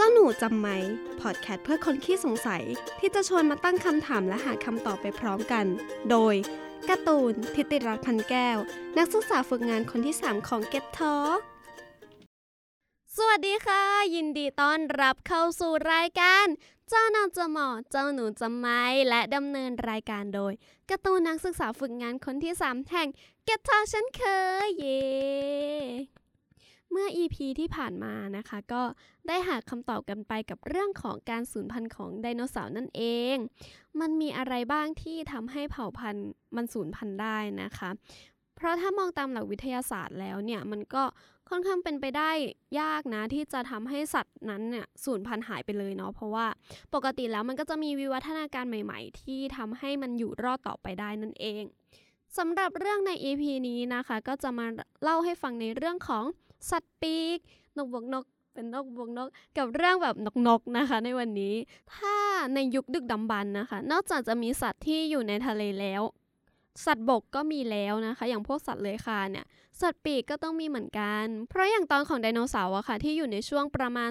เจ้าหนูจำไหมพอดแคสต์เพื่อคนขี้สงสัยที่จะชวนมาตั้งคำถามและหาคำตอบไปพร้อมกัน โดยการ์ตูนทิติรัตน์พันแก้ว นักศึกษาฝึกงานคนที่ 3 ของ Get Talk สวัสดีค่ะ ยินดีต้อนรับเข้าสู่รายการ เจ้านาจะหมอเจ้าหนูจำไหมและดำเนินรายการโดยการ์ตูนนักศึกษาฝึกงานคนที่ 3 แห่ง Get Talk ฉันเคยเย เมื่อ EP ที่ผ่านมานะคะ ก็ได้หาคำตอบกันไปกับเรื่องของการสูญพันธุ์ของไดโนเสาร์นั่นเอง มันมีอะไรบ้างที่ทำให้เผ่าพันธุ์มันสูญพันธุ์ได้นะคะ เพราะถ้ามองตามหลักวิทยาศาสตร์แล้วเนี่ย มันก็ค่อนข้างเป็นไปได้ยากนะ ที่จะทำให้สัตว์นั้นเนี่ยสูญพันธุ์หายไปเลยเนาะเพราะว่าปกติแล้วมันก็จะมีวิวัฒนาการใหม่ ๆ ที่ทำให้มันอยู่รอดต่อไปได้นั่นเองสำหรับเรื่องใน EP นี้นะคะ ก็จะมาเล่าให้ฟังในเรื่องของ สัตว์ปีก นกบวกนกเป็นนกบวกนก กับเรื่องแบบนกๆนะคะ ในวันนี้ ถ้าในยุคดึกดำบรรพ์นะคะ นอกจากจะมีสัตว์ที่อยู่ในทะเลแล้ว สัตว์บกก็มีแล้วนะคะ อย่างพวกสัตว์เลื้อยคลานเนี่ย สัตว์ปีกก็ต้องมีเหมือนกัน เพราะอย่างตอนของไดโนเสาร์อะค่ะ ที่อยู่ในช่วงประมาณ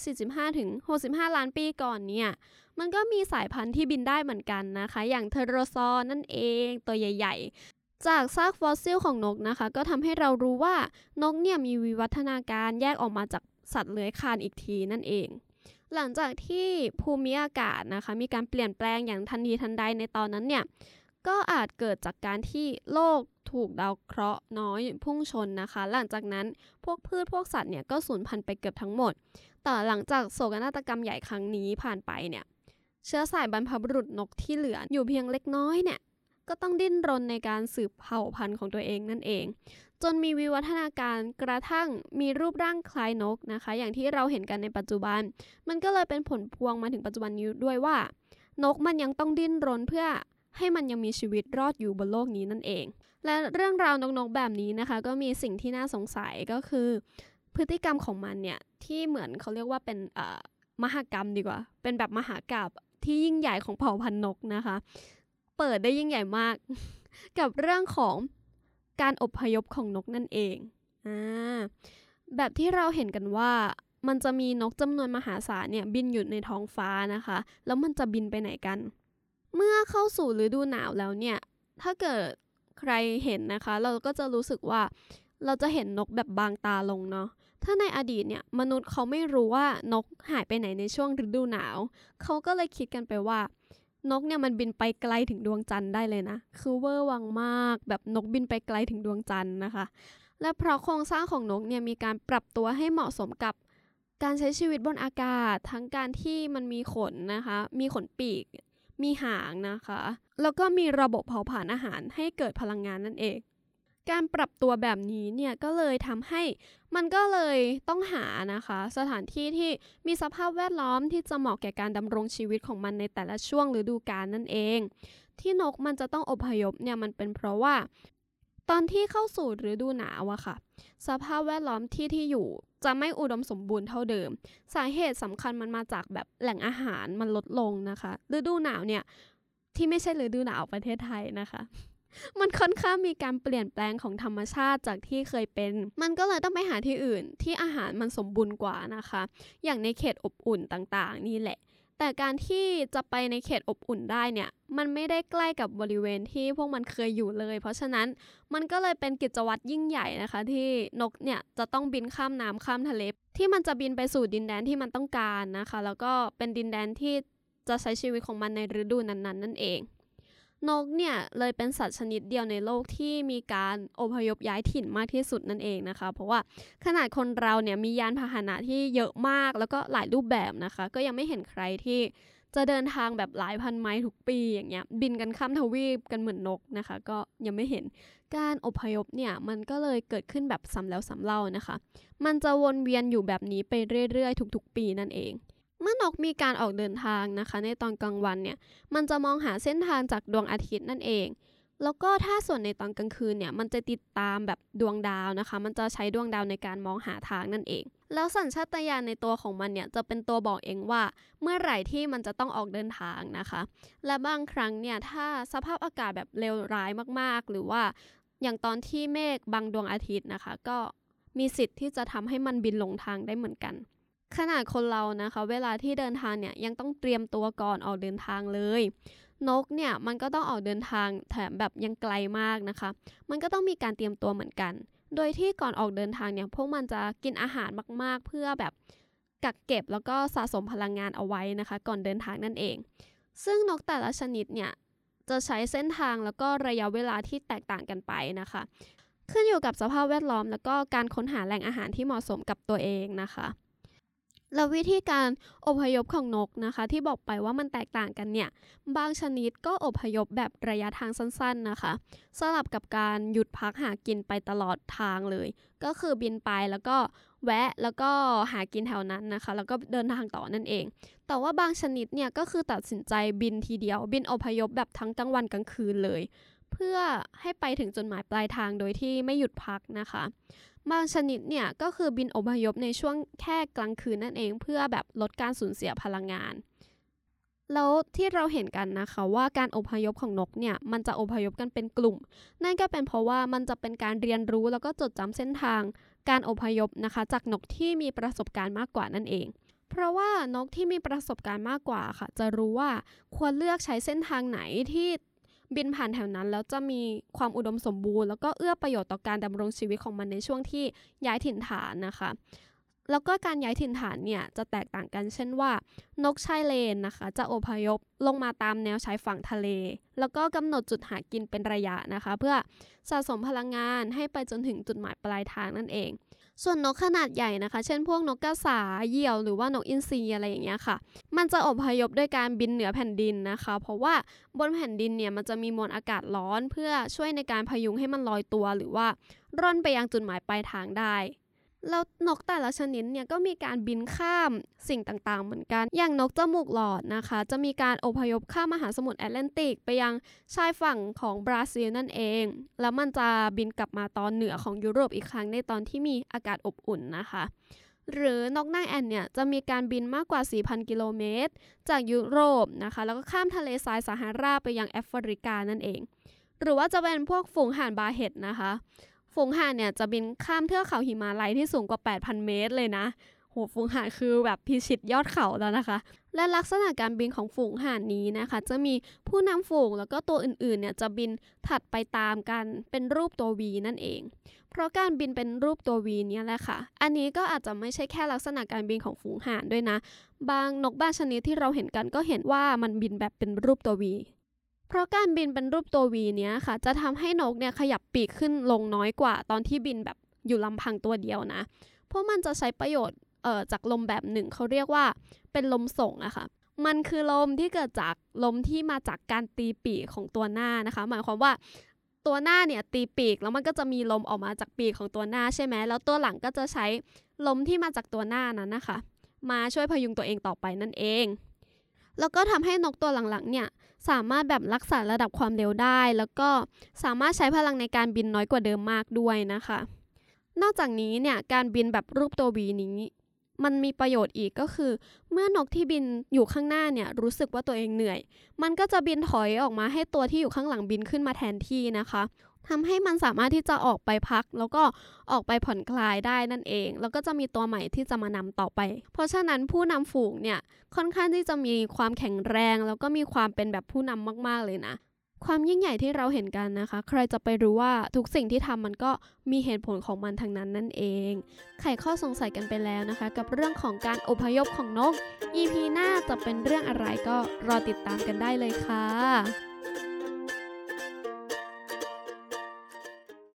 245ถึง65 ล้านปีก่อนเนี่ยมันก็มีสายพันธุ์ที่บินได้เหมือนกันนะคะ อย่างเทโรซอร์นั่นเองตัวใหญ่ ๆ จากซากฟอสซิลของนกนะคะ ก็ทำให้เรารู้ว่านกเนี่ยมีวิวัฒนาการแยกออกมาจากสัตว์เลื้อยคลานอีกทีนั่นเอง หลังจากที่ภูมิอากาศนะคะ มีการเปลี่ยนแปลงอย่างทันทีทันใดในตอนนั้นเนี่ยก็อาจเกิดจากการที่โลกถูกดาวเคราะห์น้อยพุ่งชนนะคะ หลังจากนั้นพวกพืชพวกสัตว์เนี่ยก็สูญพันธุ์ไปเกือบทั้งหมด แต่หลังจากโศกนาฏกรรมใหญ่ครั้งนี้ผ่านไปเนี่ย เชื้อสายบรรพบุรุษนกที่เหลืออยู่เพียงเล็กน้อยเนี่ย ก็ต้องดิ้นรนในการสืบเผ่าพันธุ์ของตัวเองนั่นเอง จนมีวิวัฒนาการกระทั่งมีรูปร่างคล้ายนกนะคะ อย่างที่เราเห็นกันในปัจจุบัน มันก็เลยเป็นผลพวงมาถึงปัจจุบันนี้ด้วยว่า นกมันยังต้องดิ้นรนเพื่อให้มันยังมีชีวิตรอดอยู่บนโลกนี้นั่นเอง และเรื่องราวนกๆแบบนี้นะคะ ก็มีสิ่งที่น่าสงสัยก็คือ พฤติกรรมของมันเนี่ยที่เหมือนเขาเรียกว่าเป็นมหากรรมดีกว่า เป็นแบบมหากราบที่ยิ่งใหญ่ของเผ่าพันธุ์นกนะคะ เปิดได้ยิ่งใหญ่มาก กับเรื่องของการอพยพของนกนั่นเองอ่าแบบที่เราเห็นกันว่ามันจะมีนกจำนวนมหาศาลเนี่ยบินอยู่ในท้องฟ้านะคะ แล้วมันจะบินไปไหนกัน เมื่อเข้าสู่ฤดูหนาวแล้วเนี่ย ถ้าเกิดใครเห็นนะคะ เราก็จะรู้สึกว่าเราจะเห็นนกแบบบางตาลงเนาะ ถ้าในอดีตเนี่ยมนุษย์เขาไม่รู้ว่านกหายไปไหนในช่วงฤดูหนาว เขาก็เลยคิดกันไปว่า นกเนี่ยมันบินไปไกลถึงดวงจันทร์ได้เลยนะ คือเวอร์วังมาก แบบนกบินไปไกลถึงดวงจันทร์นะคะ และเพราะโครงสร้างของนกเนี่ยมีการปรับตัวให้เหมาะสมกับการใช้ชีวิตบนอากาศ ทั้งการที่มันมีขนนะคะ มีขนปีก มีหางนะคะ แล้วก็มีระบบเผาผลาญอาหารให้เกิดพลังงานนั่นเอง การปรับตัวแบบนี้เนี่ยก็เลยทำให้มันก็เลยต้องหานะคะ สถานที่ที่มีสภาพแวดล้อมที่จะเหมาะแก่การดำรงชีวิตของมันในแต่ละช่วงฤดูกาลนั่นเอง ที่นกมันจะต้องอพยพเนี่ยมันเป็นเพราะว่า ตอนที่เข้าสู่ฤดูหนาวอะค่ะ สภาพแวดล้อมที่ที่อยู่จะไม่อุดมสมบูรณ์เท่าเดิม สาเหตุสำคัญมันมาจากแบบแหล่งอาหารมันลดลงนะคะ ฤดูหนาวเนี่ยที่ไม่ใช่ฤดูหนาวประเทศไทยนะคะ มันค่อนข้างมีการเปลี่ยนแปลงของธรรมชาติจากที่เคยเป็น มันก็เลยต้องไปหาที่อื่นที่อาหารมันสมบูรณ์กว่านะคะ อย่างในเขตอบอุ่นต่างๆ นี่แหละ แต่การที่จะไปในเขตอบอุ่นได้เนี่ย มันไม่ได้ใกล้กับบริเวณที่พวกมันเคยอยู่เลย เพราะฉะนั้นมันก็เลยเป็นกิจวัตรยิ่งใหญ่นะคะ ที่นกเนี่ยจะต้องบินข้ามน้ำข้ามทะเลที่มันจะบินไปสู่ดินแดนที่มันต้องการนะคะ แล้วก็เป็นดินแดนที่จะใช้ชีวิตของมันในฤดูนั้นๆ นั่นเอง นกเนี่ยเลยเป็นสัตว์ชนิดเดียวในโลกที่มีการอพยพย้ายถิ่นมากที่สุดนั่นเองนะคะ เพราะว่าขนาดคนเราเนี่ยมียานพาหนะที่เยอะมากแล้วก็หลายรูปแบบนะคะ ก็ยังไม่เห็นใครที่จะเดินทางแบบหลายพันไมล์ทุกปีอย่างเงี้ยบินกันข้ามทวีปกันเหมือนนกนะคะ ก็ยังไม่เห็นการอพยพเนี่ยมันก็เลยเกิดขึ้นแบบซ้ำแล้วซ้ำเล่านะคะ มันจะวนเวียนอยู่แบบนี้ไปเรื่อยๆ ทุกๆ ปีนั่นเอง เมื่อนกมีการออกเดินทางนะคะ ในตอนกลางวันเนี่ย มันจะมองหาเส้นทางจากดวงอาทิตย์นั่นเอง แล้วก็ถ้าส่วนในตอนกลางคืนเนี่ย มันจะติดตามแบบดวงดาวนะคะ มันจะใช้ดวงดาวในการมองหาทางนั่นเอง แล้วสัญชาตญาณในตัวของมันเนี่ย จะเป็นตัวบอกเองว่า เมื่อไหร่ที่มันจะต้องออกเดินทางนะคะ และบางครั้งเนี่ย ถ้าสภาพอากาศแบบเลวร้ายมากๆ หรือว่าอย่างตอนที่เมฆบังดวงอาทิตย์นะคะ ก็มีสิทธิ์ที่จะทำให้มันบินหลงทางได้เหมือนกัน ขนาดคนเรานะคะ เวลาที่เดินทางเนี่ยยังต้องเตรียมตัวก่อนออกเดินทางเลย นกเนี่ยมันก็ต้องออกเดินทางแถมแบบยังไกลมากนะคะ มันก็ต้องมีการเตรียมตัวเหมือนกัน โดยที่ก่อนออกเดินทางเนี่ยพวกมันจะกินอาหารมากๆ เพื่อแบบกักเก็บแล้วก็สะสมพลังงานเอาไว้นะคะ ก่อนเดินทางนั่นเอง ซึ่งนกแต่ละชนิดเนี่ยจะใช้เส้นทางแล้วก็ระยะเวลาที่แตกต่างกันไปนะคะ ขึ้นอยู่กับสภาพแวดล้อม แล้วก็การค้นหาแหล่งอาหารที่เหมาะสมกับตัวเองนะคะ แล้ววิธีการอพยพของนกนะคะ ที่บอกไปว่ามันแตกต่างกันเนี่ย บางชนิดก็อพยพแบบระยะทางสั้นๆนะคะ สลับกับการหยุดพักหากินไปตลอดทางเลย ก็คือบินไปแล้วก็แวะแล้วก็หากินแถวนั้นนะคะ แล้วก็เดินทางต่อนั่นเอง แต่ว่าบางชนิดเนี่ยก็คือตัดสินใจบินทีเดียว บินอพยพแบบทั้งกลางวันกลางคืนเลย เพื่อให้ไปถึงจุดหมายปลายทางโดยที่ไม่หยุดพักนะคะ บางชนิดเนี่ยก็คือบินอพยพในช่วงแค่กลางคืนนั่นเองเพื่อแบบลดการสูญเสียพลังงาน แล้วที่เราเห็นกันนะคะว่าการอพยพของนกเนี่ยมันจะอพยพกันเป็นกลุ่ม นั่นก็เป็นเพราะว่ามันจะเป็นการเรียนรู้แล้วก็จดจำเส้นทาง การอพยพนะคะจากนกที่มีประสบการณ์มากกว่านั่นเอง เพราะว่านกที่มีประสบการณ์มากกว่าค่ะ จะรู้ว่าควรเลือกใช้เส้นทางไหนที่ บินผ่านแถวนั้นแล้วจะมีความอุดมสมบูรณ์ แล้วก็เอื้อประโยชน์ต่อการดำรงชีวิตของมันในช่วงที่ย้ายถิ่นฐานนะคะแล้วก็การย้ายถิ่นฐานเนี่ยจะแตกต่างกันเช่นว่า นกชายเลนนะคะ จะอพยพลงมาตามแนวชายฝั่งทะเล แล้วก็กำหนดจุดหากินเป็นระยะนะคะ เพื่อสะสมพลังงานให้ไปจนถึงจุดหมายปลายทางนั่นเอง ส่วนนกขนาดใหญ่นะคะ เช่นพวกนกกระสาเหยี่ยวหรือว่านกอินทรีอะไรอย่างเงี้ยค่ะ มันจะอพยพด้วยการบินเหนือแผ่นดินนะคะ เพราะว่าบนแผ่นดินเนี่ยมันจะมีมวลอากาศร้อน เพื่อช่วยในการพยุงให้มันลอยตัว หรือว่าร่อนไปยังจุดหมายปลายทางได้ แล้วนกแต่ละชนิดเนี่ยก็มีการบินข้ามสิ่งต่างๆ เหมือนกัน อย่างนกจมูกหลอดนะคะ จะมีการอพยพข้ามมหาสมุทรแอตแลนติก ไปยังชายฝั่งของบราซิลนั่นเอง แล้วมันจะบินกลับมาตอนเหนือของยุโรปอีกครั้งในตอนที่มีอากาศอบอุ่นนะคะ หรือนกนางแอ่นเนี่ยจะมีการบินมากกว่า 4,000 กิโลเมตร จากยุโรปนะคะ แล้วก็ข้ามทะเลทรายซาฮาราไปยังแอฟริกานั่นเอง หรือว่าจะเป็นพวกฝูงห่านบาเห็ดนะคะ ฝูงห่านเนี่ยจะบินข้ามเทือกเขาหิมาลัยที่สูงกว่า 8,000 เมตรเลยนะโหฝูงห่านคือแบบพิชิตยอดเขาแล้วนะคะ และลักษณะการบินของฝูงห่านนี้นะคะ จะมีผู้นำฝูงแล้วก็ตัวอื่นๆเนี่ยจะบินถัดไปตามกันเป็นรูปตัว V นั่นเอง เพราะการบินเป็นรูปตัว V เนี่ยแหละค่ะ อันนี้ก็อาจจะไม่ใช่แค่ลักษณะการบินของฝูงห่านด้วยนะ บางนกบางชนิดที่เราเห็นกันก็เห็นว่ามันบินแบบเป็นรูปตัว V เพราะการบินเป็นรูปตัววีเนี้ยค่ะ จะทำให้นกเนี่ยขยับปีกขึ้นลงน้อยกว่า ตอนที่บินแบบอยู่ลำพังตัวเดียวนะ เพราะมันจะใช้ประโยชน์เอ่อจากลมแบบหนึ่งเขาเรียกว่าเป็นลมส่งอะค่ะ มันคือลมที่เกิดจากลมที่มาจากการตีปีกของตัวหน้านะคะ หมายความว่าตัวหน้าเนี่ยตีปีกแล้วมันก็จะมีลมออกมาจากปีกของตัวหน้าใช่ไหมแล้วตัวหลังก็จะใช้ลมที่มาจากตัวหน้านั้นนะคะ มาช่วยพยุงตัวเองต่อไปนั่นเอง แล้วก็ทำให้นกตัวหลังๆเนี่ย สามารถแบบรักษาระดับความเร็วได้ แล้วก็สามารถใช้พลังในการบินน้อยกว่าเดิมมากด้วยนะคะ นอกจากนี้เนี่ยการบินแบบรูปตัววีนี้มันมีประโยชน์อีกก็คือ เมื่อนกที่บินอยู่ข้างหน้าเนี่ยรู้สึกว่าตัวเองเหนื่อย มันก็จะบินถอยออกมาให้ตัวที่อยู่ข้างหลังบินขึ้นมาแทนที่นะคะ ทำให้มันสามารถที่จะออกไปพัก แล้วก็ออกไปผ่อนคลายได้นั่นเอง แล้วก็จะมีตัวใหม่ที่จะมานำต่อไป เพราะฉะนั้นผู้นำฝูงเนี่ยค่อนข้างที่จะมีความแข็งแรง แล้วก็มีความเป็นแบบผู้นำมาก ๆเลยนะ ความยิ่งใหญ่ที่เราเห็นกันนะคะ ใครจะไปรู้ว่าทุกสิ่งที่ทำมันก็มีเหตุผลของมันทั้งนั้นนั่นเองไขข้อสงสัยกันไปแล้วนะคะ กับเรื่องของการอพยพของนก EP หน้าจะเป็นเรื่องอะไรก็รอติดตามกันได้เลยค่ะ